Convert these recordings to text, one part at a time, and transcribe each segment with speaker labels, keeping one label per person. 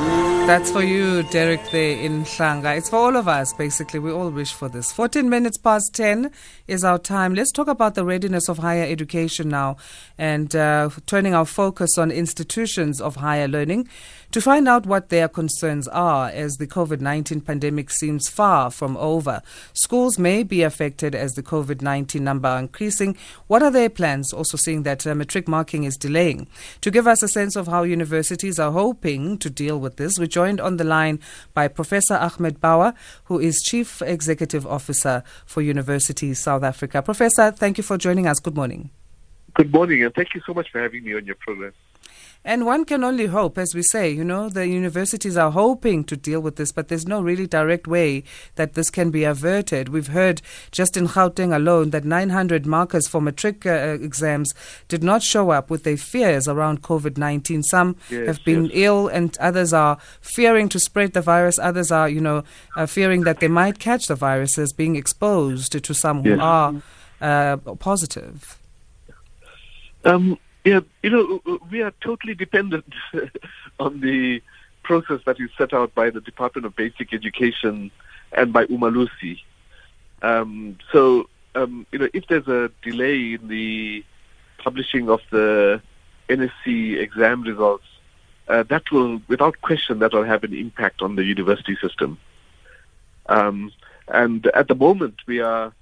Speaker 1: Ooh. That's for you, Derek, there in Hlanga. It's for all of us, basically. We all wish for this. 14 minutes past 10 is our time. Let's talk about the readiness of higher education now and uh, turning our focus on institutions of higher learning to find out what their concerns are as the COVID 19 pandemic seems far from over. Schools may be affected as the COVID 19 number are increasing. What are their plans? Also, seeing that uh, matric marking is delaying. To give us a sense of how universities are hoping to deal with this, we're joined on the line by Professor Ahmed Bawa, who is Chief Executive Officer for Universities South Africa. Professor, thank you for joining us. Good morning.
Speaker 2: Good morning, and thank you so much for having me on your program.
Speaker 1: And one can only hope, as we say, you know, the universities are hoping to deal with this, but there's no really direct way that this can be averted. We've heard just in Gauteng alone that 900 markers for matric uh, exams did not show up with their fears around COVID 19. Some yes, have been yes. ill, and others are fearing to spread the virus. Others are, you know, uh, fearing that they might catch the viruses being exposed to some who are uh, positive.
Speaker 2: Um, yeah, you know, we are totally dependent on the process that is set out by the Department of Basic Education and by Umalusi. Um, so, um, you know, if there's a delay in the publishing of the NSC exam results, uh, that will, without question, that will have an impact on the university system. Um, and at the moment, we are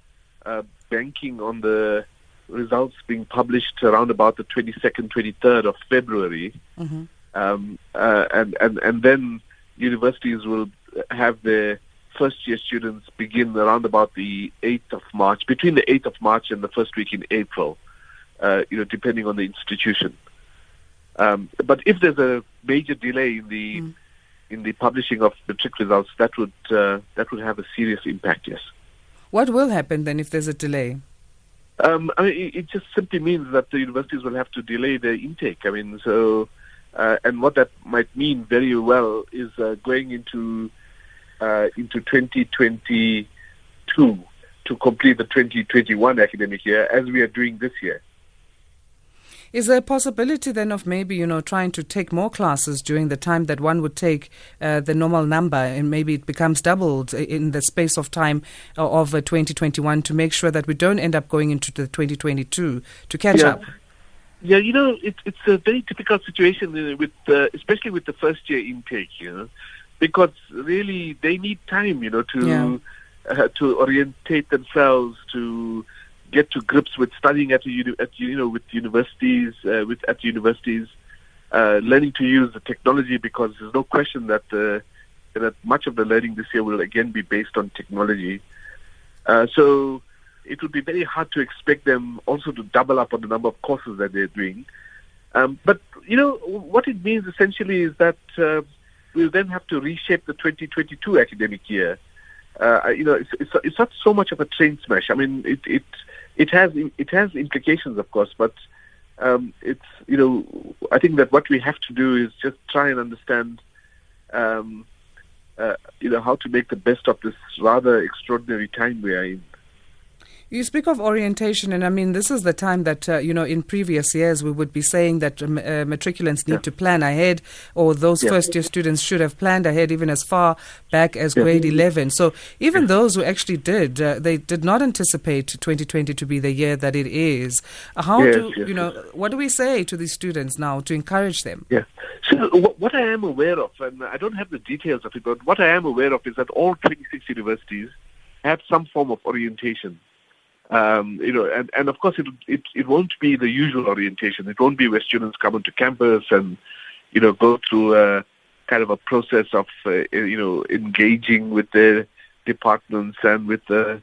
Speaker 2: uh, banking on the results being published around about the 22nd, 23rd of February. Mm-hmm. Um, uh, and, and, and then universities will have their first year students begin around about the 8th of March, between the 8th of March and the first week in April, uh, you know, depending on the institution. Um, but if there's a major delay in the mm. in the publishing of the trick results, that would uh, that would have a serious impact. Yes.
Speaker 1: What will happen then if there's a delay?
Speaker 2: Um, I mean, it just simply means that the universities will have to delay their intake. I mean, so, uh, and what that might mean very well is uh, going into uh, into 2022 to complete the 2021 academic year, as we are doing this year.
Speaker 1: Is there a possibility then of maybe, you know, trying to take more classes during the time that one would take uh, the normal number and maybe it becomes doubled in the space of time of uh, 2021 to make sure that we don't end up going into the 2022 to catch
Speaker 2: yeah.
Speaker 1: up?
Speaker 2: Yeah, you know, it, it's a very difficult situation with, uh, especially with the first year intake, you know, because really they need time, you know, to yeah. uh, to orientate themselves to get to grips with studying at, a, at you know with universities uh, with at universities, uh, learning to use the technology because there's no question that uh, that much of the learning this year will again be based on technology. Uh, so it would be very hard to expect them also to double up on the number of courses that they're doing. Um, but you know what it means essentially is that uh, we'll then have to reshape the 2022 academic year. Uh, you know, it's, it's, it's not so much of a train smash. I mean, it, it it has it has implications, of course, but um, it's you know I think that what we have to do is just try and understand um, uh, you know how to make the best of this rather extraordinary time we are in.
Speaker 1: You speak of orientation, and I mean, this is the time that, uh, you know, in previous years we would be saying that um, uh, matriculants need yeah. to plan ahead, or those yeah. first year students should have planned ahead even as far back as yeah. grade 11. So even those who actually did, uh, they did not anticipate 2020 to be the year that it is. How yes, do, yes, you know, yes. what do we say to these students now to encourage them?
Speaker 2: Yeah. So what I am aware of, and I don't have the details of it, but what I am aware of is that all 26 universities have some form of orientation. Um, you know, and, and of course it, it it won't be the usual orientation. It won't be where students come onto campus and you know go through a kind of a process of uh, you know engaging with their departments and with the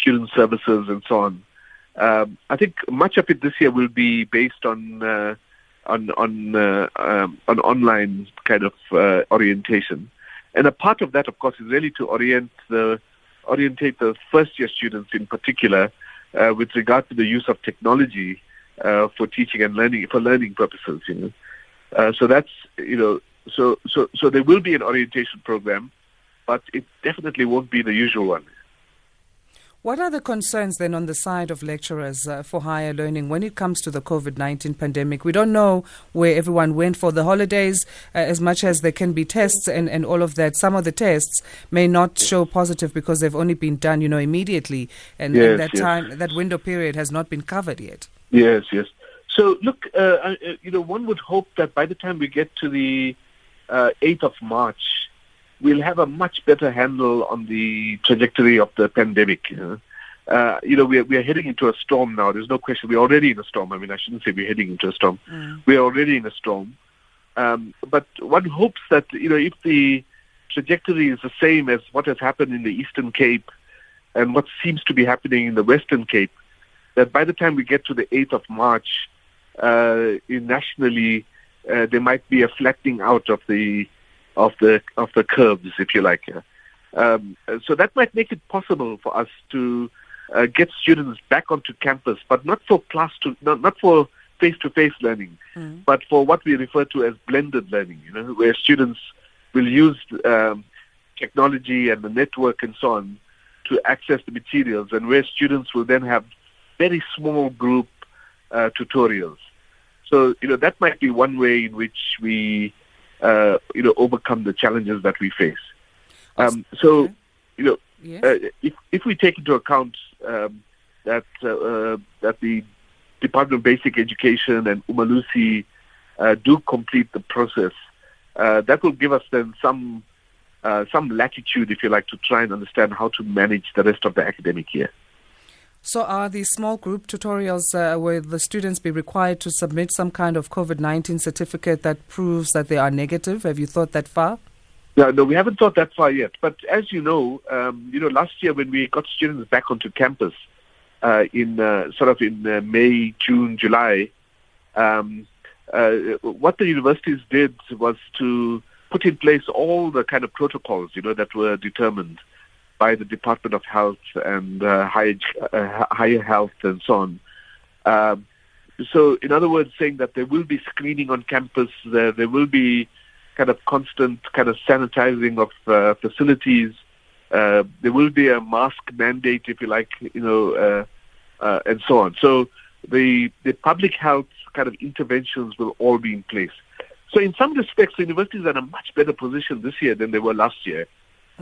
Speaker 2: student services and so on. Um, I think much of it this year will be based on uh, on on uh, um, on online kind of uh, orientation, and a part of that, of course, is really to orient the orientate the first year students in particular uh, with regard to the use of technology uh, for teaching and learning for learning purposes. You know, uh, so that's you know, so so so there will be an orientation program, but it definitely won't be the usual one.
Speaker 1: What are the concerns then on the side of lecturers uh, for higher learning when it comes to the COVID 19 pandemic? We don't know where everyone went for the holidays, uh, as much as there can be tests and, and all of that. Some of the tests may not show positive because they've only been done, you know, immediately, and,
Speaker 2: Yes,
Speaker 1: and that
Speaker 2: yes.
Speaker 1: time, that window period has not been covered yet.
Speaker 2: Yes, yes. So, look, uh, uh, you know, one would hope that by the time we get to the uh, 8th of March, we'll have a much better handle on the trajectory of the pandemic. You know, uh, you know we, are, we are heading into a storm now. There's no question. We're already in a storm. I mean, I shouldn't say we're heading into a storm. We are already in a storm. Um, but one hopes that, you know, if the trajectory is the same as what has happened in the Eastern Cape and what seems to be happening in the Western Cape, that by the time we get to the 8th of March, uh, nationally, uh, there might be a flattening out of the of the of the curves, if you like. Um, so that might make it possible for us to uh, get students back onto campus, but not for class to not, not for face-to-face learning, but for what we refer to as blended learning. You know, where students will use um, technology and the network and so on to access the materials, and where students will then have very small group uh, tutorials. So you know that might be one way in which we uh, you know overcome the challenges that we face. Um, so
Speaker 1: Okay.
Speaker 2: you know
Speaker 1: Yes.
Speaker 2: uh, if if we take into account um, that uh, uh, that the Department of Basic Education and Umalusi uh, do complete the process, uh, that will give us then some uh, some latitude, if you like, to try and understand how to manage the rest of the academic year.
Speaker 1: So, are these small group tutorials uh, where the students be required to submit some kind of COVID 19 certificate that proves that they are negative? Have you thought that far?
Speaker 2: No, no, we haven't thought that far yet. But as you know, um, you know, last year when we got students back onto campus uh, in uh, sort of in uh, May, June, July, um, uh, what the universities did was to put in place all the kind of protocols, you know, that were determined by the Department of Health and uh, higher, uh, higher health and so on. Um, so, in other words, saying that there will be screening on campus, there, there will be kind of constant kind of sanitizing of uh, facilities. Uh, there will be a mask mandate, if you like, you know, uh, uh, and so on. So the the public health kind of interventions will all be in place. So in some respects, universities are in a much better position this year than they were last year,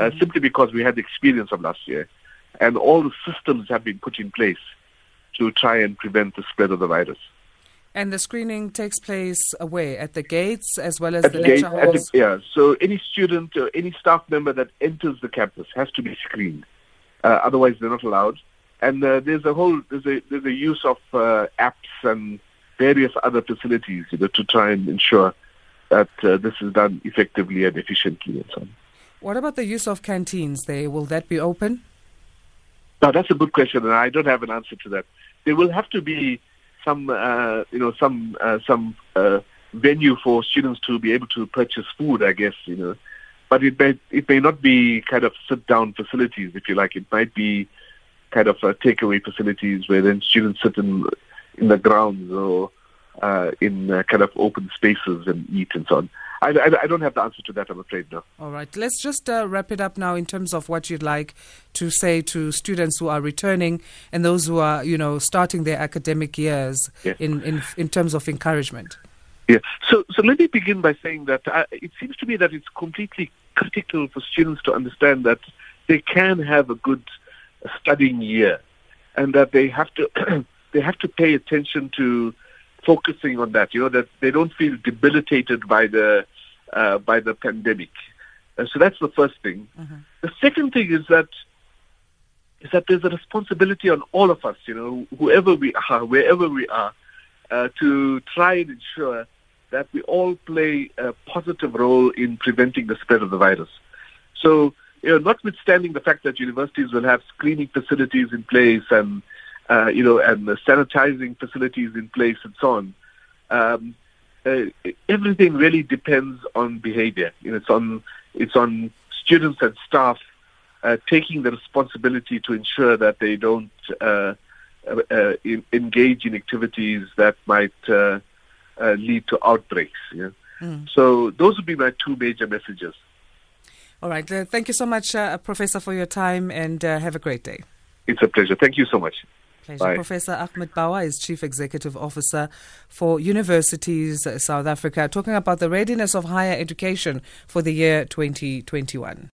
Speaker 2: uh, simply because we had the experience of last year, and all the systems have been put in place to try and prevent the spread of the virus.
Speaker 1: And the screening takes place away at the gates as well as
Speaker 2: At
Speaker 1: the
Speaker 2: gate,
Speaker 1: lecture
Speaker 2: at the,
Speaker 1: halls.
Speaker 2: yeah. So any student or any staff member that enters the campus has to be screened. Uh, otherwise, they're not allowed. And uh, there's a whole there's a there's a use of uh, apps and various other facilities, you know, to try and ensure that uh, this is done effectively and efficiently and so on.
Speaker 1: What about the use of canteens there? Will that be open?
Speaker 2: Now that's a good question, and I don't have an answer to that. There will have to be some, uh, you know, some uh, some uh, venue for students to be able to purchase food, I guess, you know. But it may it may not be kind of sit down facilities, if you like. It might be kind of uh, takeaway facilities where then students sit in in the grounds or uh, in uh, kind of open spaces and eat and so on. I, I, I don't have the answer to that, I'm afraid, no.
Speaker 1: All right. Let's just uh, wrap it up now in terms of what you'd like to say to students who are returning and those who are, you know, starting their academic years
Speaker 2: Yes.
Speaker 1: in, in, in terms of encouragement.
Speaker 2: Yeah. So, so let me begin by saying that uh, it seems to me that it's completely critical for students to understand that they can have a good studying year, and that they have to they have to pay attention to focusing on that. You know that they don't feel debilitated by the uh, by the pandemic. Uh, so that's the first thing. The second thing is that is that there's a responsibility on all of us. You know, whoever we are, wherever we are, uh, to try and ensure that we all play a positive role in preventing the spread of the virus. So, you know, notwithstanding the fact that universities will have screening facilities in place and, uh, you know, and the sanitizing facilities in place and so on, um, uh, everything really depends on behavior. You know, it's on it's on students and staff uh, taking the responsibility to ensure that they don't uh, uh, in, engage in activities that might uh, uh, lead to outbreaks. Yeah? So those would be my two major messages.
Speaker 1: All right. Uh, thank you so much, uh, Professor, for your time and uh, have a great day.
Speaker 2: It's a pleasure. Thank you so much.
Speaker 1: Pleasure. Bye. Professor Ahmed Bawa is Chief Executive Officer for Universities uh, South Africa, talking about the readiness of higher education for the year 2021.